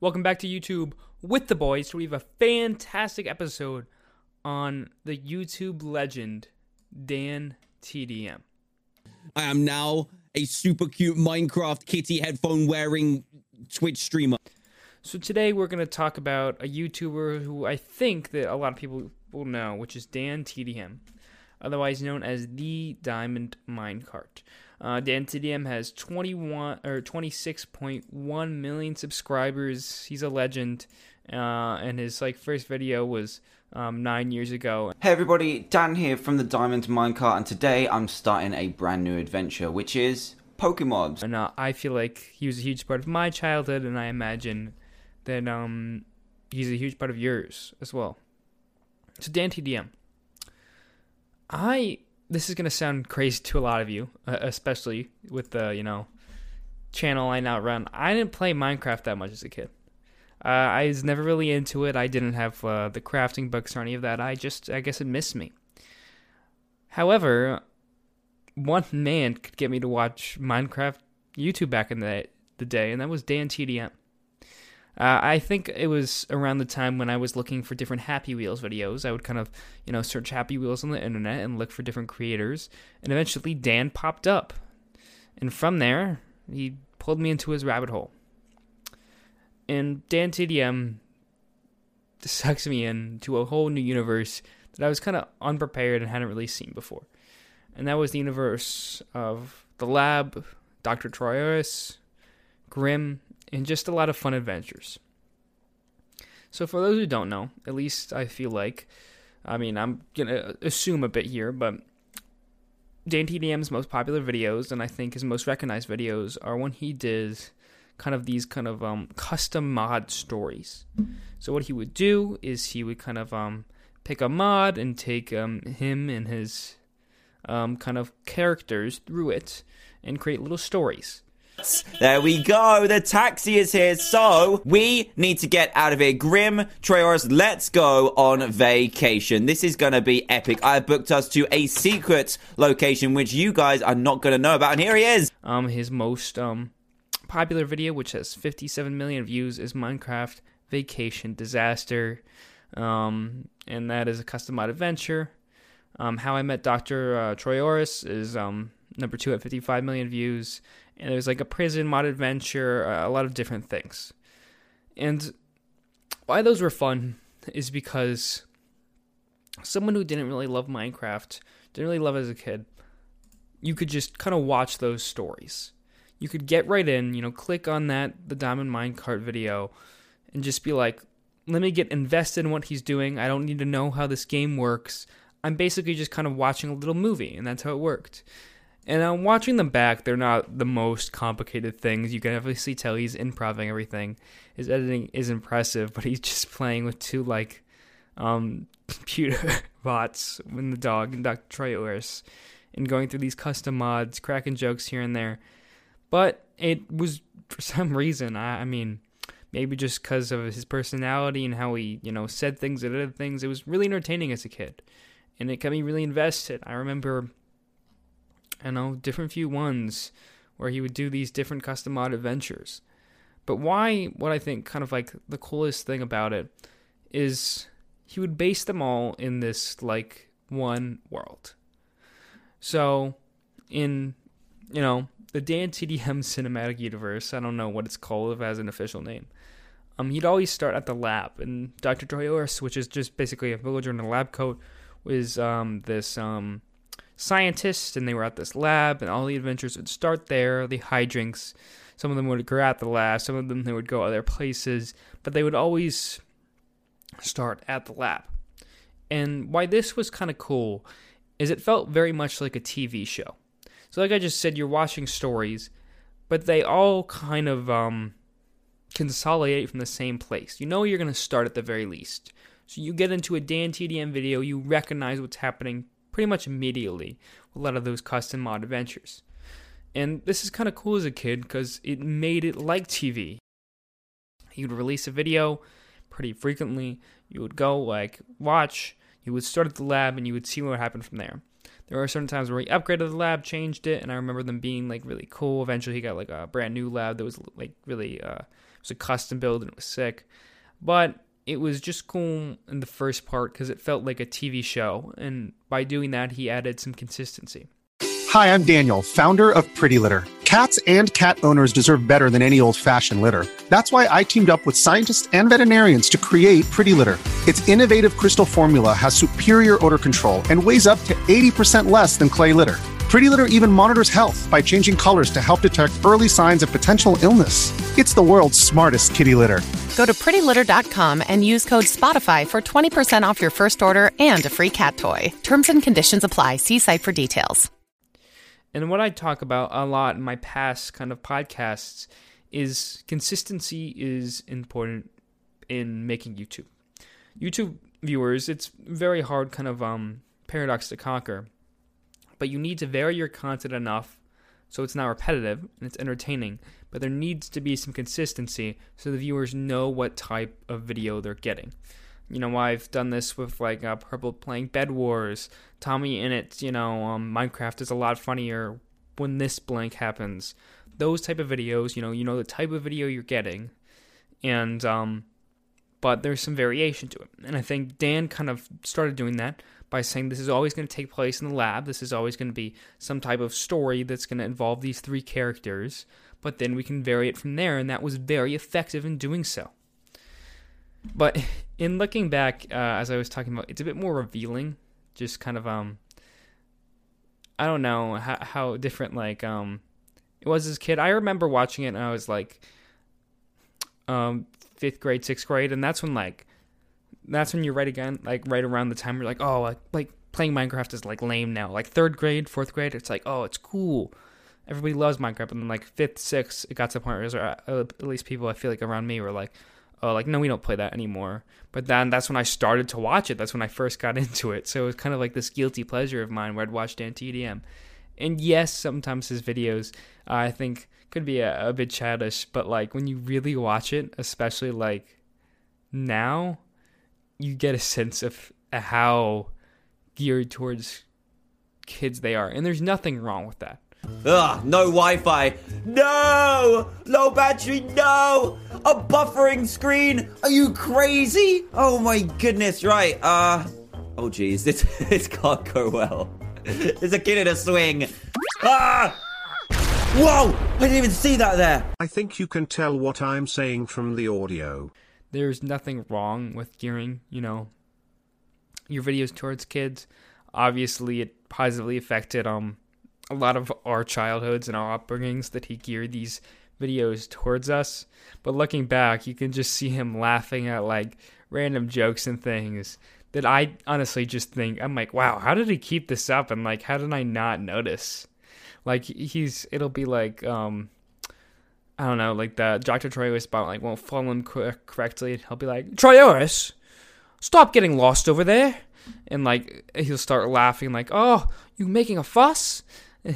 Welcome back to YouTube with the boys. We have a fantastic episode on the YouTube legend Dan TDM. I am now a super cute Minecraft kitty headphone wearing Twitch streamer. So today we're going to talk about a YouTuber who I think that a lot of people will know, which is Dan TDM, otherwise known as the Diamond Minecart. Uh, Dan TDM has 21 or 26.1 million subscribers. He's a legend, uh, and his like first video was um, nine years ago. Hey everybody, Dan here from the Diamond Minecart, and today I'm starting a brand new adventure, which is Pokemon. And uh, I feel like he was a huge part of my childhood, and I imagine that um, he's a huge part of yours as well. So Dan TDM, I this is gonna sound crazy to a lot of you, uh, especially with the you know channel I now run. I didn't play Minecraft that much as a kid. Uh, I was never really into it. I didn't have uh, the crafting books or any of that. I just, I guess, it missed me. However, one man could get me to watch Minecraft YouTube back in the the day, and that was Dan TDM. Uh, I think it was around the time when I was looking for different Happy Wheels videos. I would kind of, you know, search Happy Wheels on the internet and look for different creators. And eventually Dan popped up. And from there, he pulled me into his rabbit hole. And Dan TDM sucks me into a whole new universe that I was kind of unprepared and hadn't really seen before. And that was the universe of The Lab, Dr. Trayaurus, Grim, and just a lot of fun adventures. So, for those who don't know, at least I feel like, I mean, I'm gonna assume a bit here, but Dan TDM's most popular videos, and I think his most recognized videos, are when he did kind of these kind of um, custom mod stories. So, what he would do is he would kind of um, pick a mod and take um, him and his um, kind of characters through it and create little stories. There we go. The taxi is here. So we need to get out of here. Grim, Trayaurus, let's go on vacation. This is going to be epic. I have booked us to a secret location, which you guys are not going to know about. And here he is. Um, his most um popular video, which has 57 million views, is Minecraft Vacation Disaster. Um, and that is a custom mod adventure. Um, How I Met Dr. Uh, Trayaurus is um number two at 55 million views and there's like a prison mod adventure, a lot of different things. And why those were fun is because someone who didn't really love Minecraft, didn't really love it as a kid, you could just kind of watch those stories. You could get right in, you know, click on that the Diamond Minecart video and just be like, let me get invested in what he's doing. I don't need to know how this game works. I'm basically just kind of watching a little movie, and that's how it worked. And I'm watching them back. They're not the most complicated things. You can obviously tell he's improvising everything. His editing is impressive, but he's just playing with two like um, computer bots, when the dog and Dr. Trayaurus, and going through these custom mods, cracking jokes here and there. But it was for some reason. I, I mean, maybe just because of his personality and how he, you know, said things and did things. It was really entertaining as a kid, and it got me really invested. I remember I know, different few ones where he would do these different custom mod adventures. But why, what I think kind of like the coolest thing about it is he would base them all in this like one world. So, in, you know, the Dan TDM cinematic universe, I don't know what it's called if it has an official name. Um, he'd always start at the lab, and Dr. Trayaurus, which is just basically a villager in a lab coat, was um, this um, scientists and they were at this lab and all the adventures would start there the hijinks. Some of them would go at the lab some of them they would go other places but they would always start at the lab. And why this was kind of cool is it felt very much like a tv show. So like i just said you're watching stories but they all kind of um, consolidate from the same place. You know you're going to start at the very least. So you get into a dan tdm video you recognize what's happening pretty much immediately with a lot of those custom mod adventures. And this is kind of cool as a kid because it made it like TV. You would release a video pretty frequently. You would go, like, watch. You would start at the lab and you would see what happened from there. There were certain times where he upgraded the lab, changed it, and I remember them being like really cool. Eventually, he got like a brand new lab that was like really uh, it was a custom build and it was sick. But it was just cool in the first part because it felt like a TV show. And by doing that, he added some consistency. Hi, I'm Daniel, founder of Pretty Litter. Cats and cat owners deserve better than any old fashioned litter. That's why I teamed up with scientists and veterinarians to create Pretty Litter. Its innovative crystal formula has superior odor control and weighs up to 80% less than clay litter. Pretty Litter even monitors health by changing colors to help detect early signs of potential illness. It's the world's smartest kitty litter. Go to prettylitter.com and use code SPOTIFY for 20% off your first order and a free cat toy. Terms and conditions apply. See site for details. And what I talk about a lot in my past kind of podcasts is consistency is important in making YouTube. YouTube viewers, it's very hard kind of um paradox to conquer. But you need to vary your content enough so it's not repetitive and it's entertaining, but there needs to be some consistency so the viewers know what type of video they're getting. You know, I've done this with like uh, Purpled playing Bed Wars, TommyInnit, you know, um, Minecraft is a lot funnier when this blank happens. Those type of videos, you know, you know the type of video you're getting, and um, but there's some variation to it. And I think Dan kind of started doing that by saying this is always going to take place in the lab. This is always going to be some type of story that's going to involve these three characters, but then we can vary it from there, and that was very effective in doing so. But in looking back, uh, as I was talking about, it's a bit more revealing. Just kind of um, I don't know how, how different like um, it was as a kid. I remember watching it, and I was like, um, fifth grade, sixth grade, and that's when like that's when you're right again, like right around the time you're like, oh, like, like playing Minecraft is like lame now. Like third grade, fourth grade, it's like, oh, it's cool. Everybody loves Minecraft, and then like fifth, sixth, it got to the point where was, uh, at least people I feel like around me were like, oh, like no, we don't play that anymore. But then that's when I started to watch it. That's when I first got into it. So it was kind of like this guilty pleasure of mine where I'd watch Dan TDM. And yes, sometimes his videos uh, I think could be a, a bit childish, but like when you really watch it, especially like now, you get a sense of how geared towards kids they are. And there's nothing wrong with that. Ugh, no Wi-Fi. No! Low battery, no! A buffering screen? Are you crazy? Oh my goodness, right. Uh oh jeez, this this can't go well. There's a kid in a swing. Ah! Whoa! I didn't even see that there. I think you can tell what I'm saying from the audio there's nothing wrong with gearing, you know, your videos towards kids. Obviously, it positively affected um a lot of our childhoods and our upbringings that he geared these videos towards us. But looking back, you can just see him laughing at like random jokes and things that I honestly just think I'm like, wow, how did he keep this up? And like, how did I not notice? Like he's, it'll be like, um, I don't know, like the Dr. Troyos about like won't follow him correctly. He'll be like, Troyos, stop getting lost over there. And like he'll start laughing, like, oh, you making a fuss?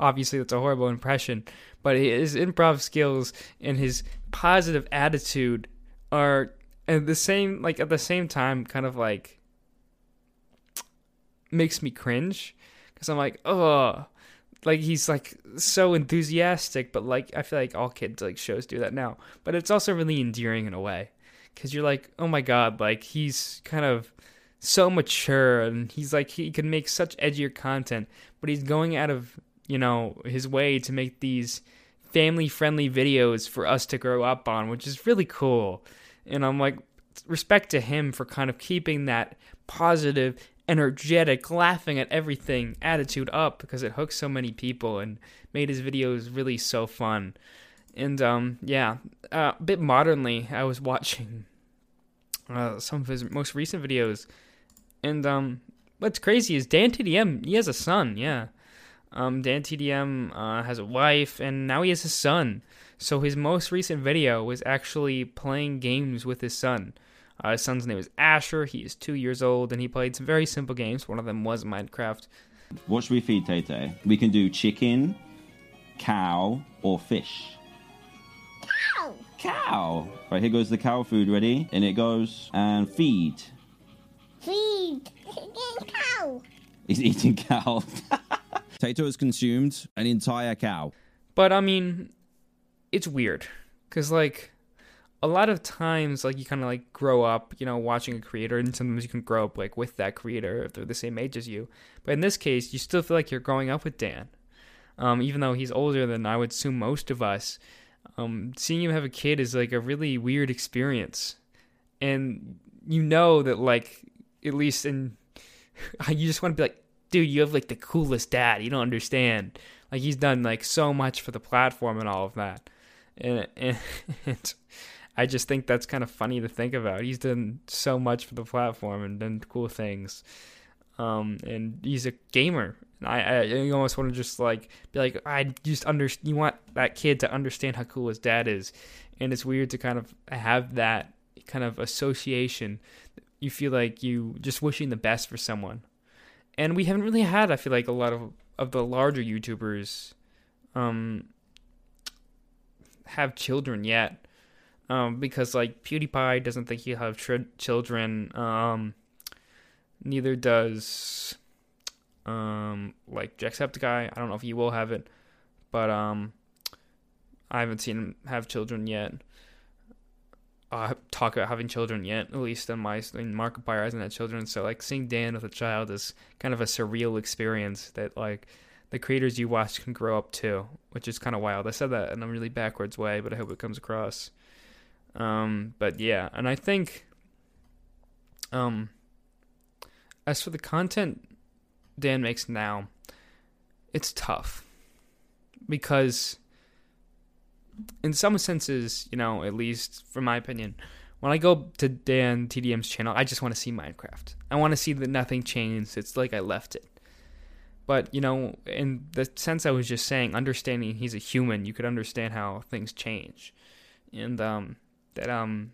Obviously, that's a horrible impression, but his improv skills and his positive attitude are at the same, like at the same time, kind of like makes me cringe because I'm like, oh, like he's like so enthusiastic but like i feel like all kids like shows do that now. But it's also really endearing in a way because you're like oh my god like he's kind of so mature and he's like he can make such edgier content but he's going out of you know his way to make these family friendly videos for us to grow up on which is really cool. And i'm like respect to him for kind of keeping that positive energetic, laughing at everything attitude up because it hooked so many people and made his videos really so fun. And um, yeah, uh, a bit modernly, I was watching uh, some of his most recent videos, and um, what's crazy is Dan TDM. He has a son. Yeah, um, Dan TDM uh, has a wife, and now he has a son. So his most recent video was actually playing games with his son. Uh, his son's name is Asher. He is two years old, and he played some very simple games. One of them was Minecraft. What should we feed Tay Tay? We can do chicken, cow, or fish. Cow! Cow! Right, here goes the cow food ready, and it goes and feed. Feed. Eating cow. He's eating cow. Tato has consumed an entire cow. But I mean, it's weird because like a lot of times like you kind of like grow up you know watching a creator and sometimes you can grow up like with that creator if they're the same age as you. But in this case you still feel like you're growing up with dan. Um, even though he's older than i would assume most of us um, seeing him have a kid is like a really weird experience. And you know that like at least in you just want to be like dude you have like the coolest dad. You don't understand. Like he's done like so much for the platform and all of that. And, and, and I just think that's kind of funny to think about. He's done so much for the platform and done cool things. Um, and he's a gamer. I, I you almost want to just like be like I just under you want that kid to understand how cool his dad is, and it's weird to kind of have that kind of association. You feel like you just wishing the best for someone, and we haven't really had. I feel like a lot of of the larger YouTubers, um, have children yet um, because like PewDiePie doesn't think he'll have children. Um, neither does um, like Jacksepticeye. I don't know if he will have it, but um, I haven't seen him have children yet. Uh, talk about having children yet. At least in my in Markiplier hasn't had children, so like seeing Dan with a child is kind of a surreal experience that like the creators you watch can grow up too, which is kind of wild. I said that in a really backwards way, but I hope it comes across. Um, but yeah, and I think um, as for the content Dan makes now, it's tough because in some senses, you know, at least from my opinion, when I go to Dan TDM's channel, I just want to see Minecraft. I want to see that nothing changed. It's like I left it. But, you know, in the sense I was just saying, understanding he's a human, you could understand how things change. And um that um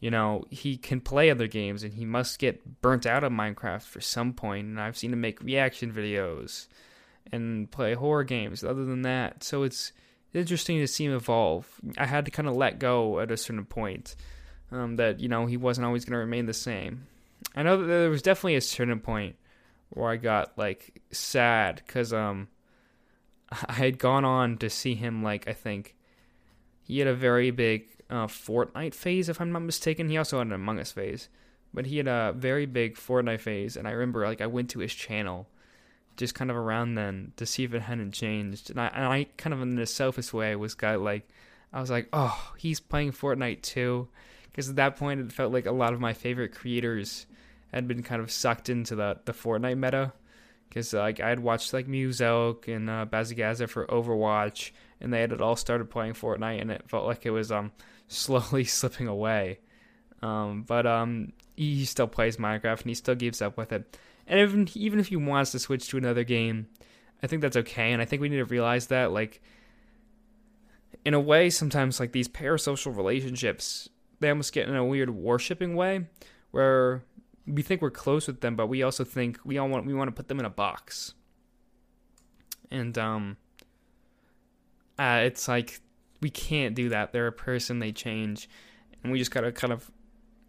you know he can play other games and he must get burnt out of minecraft for some point and i've seen him make reaction videos and play horror games. Other than that so it's interesting to see him evolve. I had to kind of let go at a certain point um, that you know he wasn't always going to remain the same. I know that there was definitely a certain point where i got like sad because um i had gone on to see him like i think he had a very big uh, Fortnite phase, if I'm not mistaken. He also had an Among Us phase, but he had a very big Fortnite phase, and I remember like I went to his channel just kind of around then to see if it hadn't changed, and I, and I kind of in a selfish way was got like I was like, oh, he's playing Fortnite too, because at that point it felt like a lot of my favorite creators had been kind of sucked into the the Fortnite meta because like I had watched like Muselk and uh, BazzaGazza for Overwatch, and they had all started playing Fortnite, and it felt like it was um slowly slipping away. Um, but um, he still plays Minecraft and he still keeps up with it. And even even if he wants to switch to another game, I think that's okay. And I think we need to realize that, like, in a way, sometimes like these parasocial relationships, they almost get in a weird worshipping way, where we think we're close with them, but we also think we all want we want to put them in a box. And um, uh, it's like we can't do that. They're a person, they change, and we just gotta kind of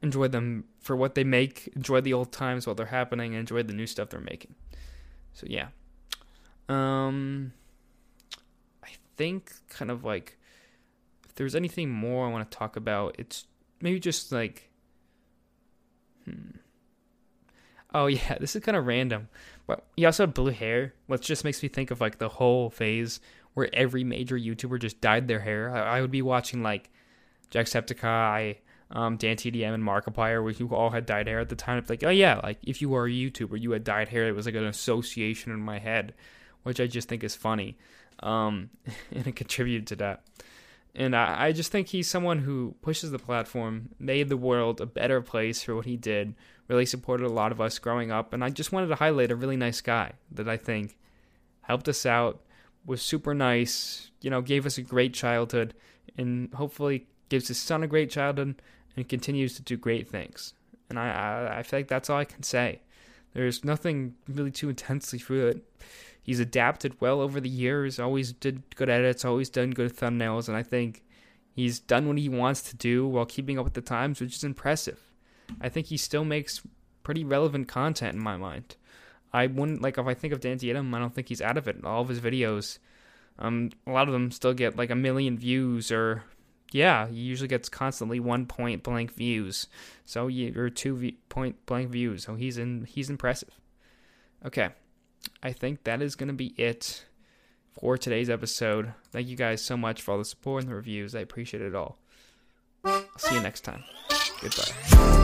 enjoy them for what they make, enjoy the old times while they're happening, and enjoy the new stuff they're making. So yeah. Um I think kind of like if there's anything more I want to talk about, it's maybe just like hmm. Oh yeah, this is kind of random. But he also had blue hair, which just makes me think of like the whole phase where every major YouTuber just dyed their hair. I, I would be watching like Jacksepticeye, um, Dan TDM, and Markiplier, who all had dyed hair at the time. It's like, oh yeah, like if you were a YouTuber, you had dyed hair. It was like an association in my head, which I just think is funny, um, and it contributed to that. And I, I just think he's someone who pushes the platform, made the world a better place for what he did, really supported a lot of us growing up. And I just wanted to highlight a really nice guy that I think helped us out, was super nice, you know, gave us a great childhood, and hopefully gives his son a great childhood and continues to do great things. And I, I, I feel like that's all I can say. There's nothing really too intensely through it. He's adapted well over the years, always did good edits, always done good thumbnails, and I think he's done what he wants to do while keeping up with the times, which is impressive. I think he still makes pretty relevant content in my mind. I wouldn't like if I think of Dan TDM, I don't think he's out of it. All of his videos, um, a lot of them still get like a million views or yeah, he usually gets constantly one point blank views. So you or two v- point blank views. So he's in he's impressive. Okay. I think that is going to be it for today's episode. Thank you guys so much for all the support and the reviews. I appreciate it all. I'll see you next time. Goodbye.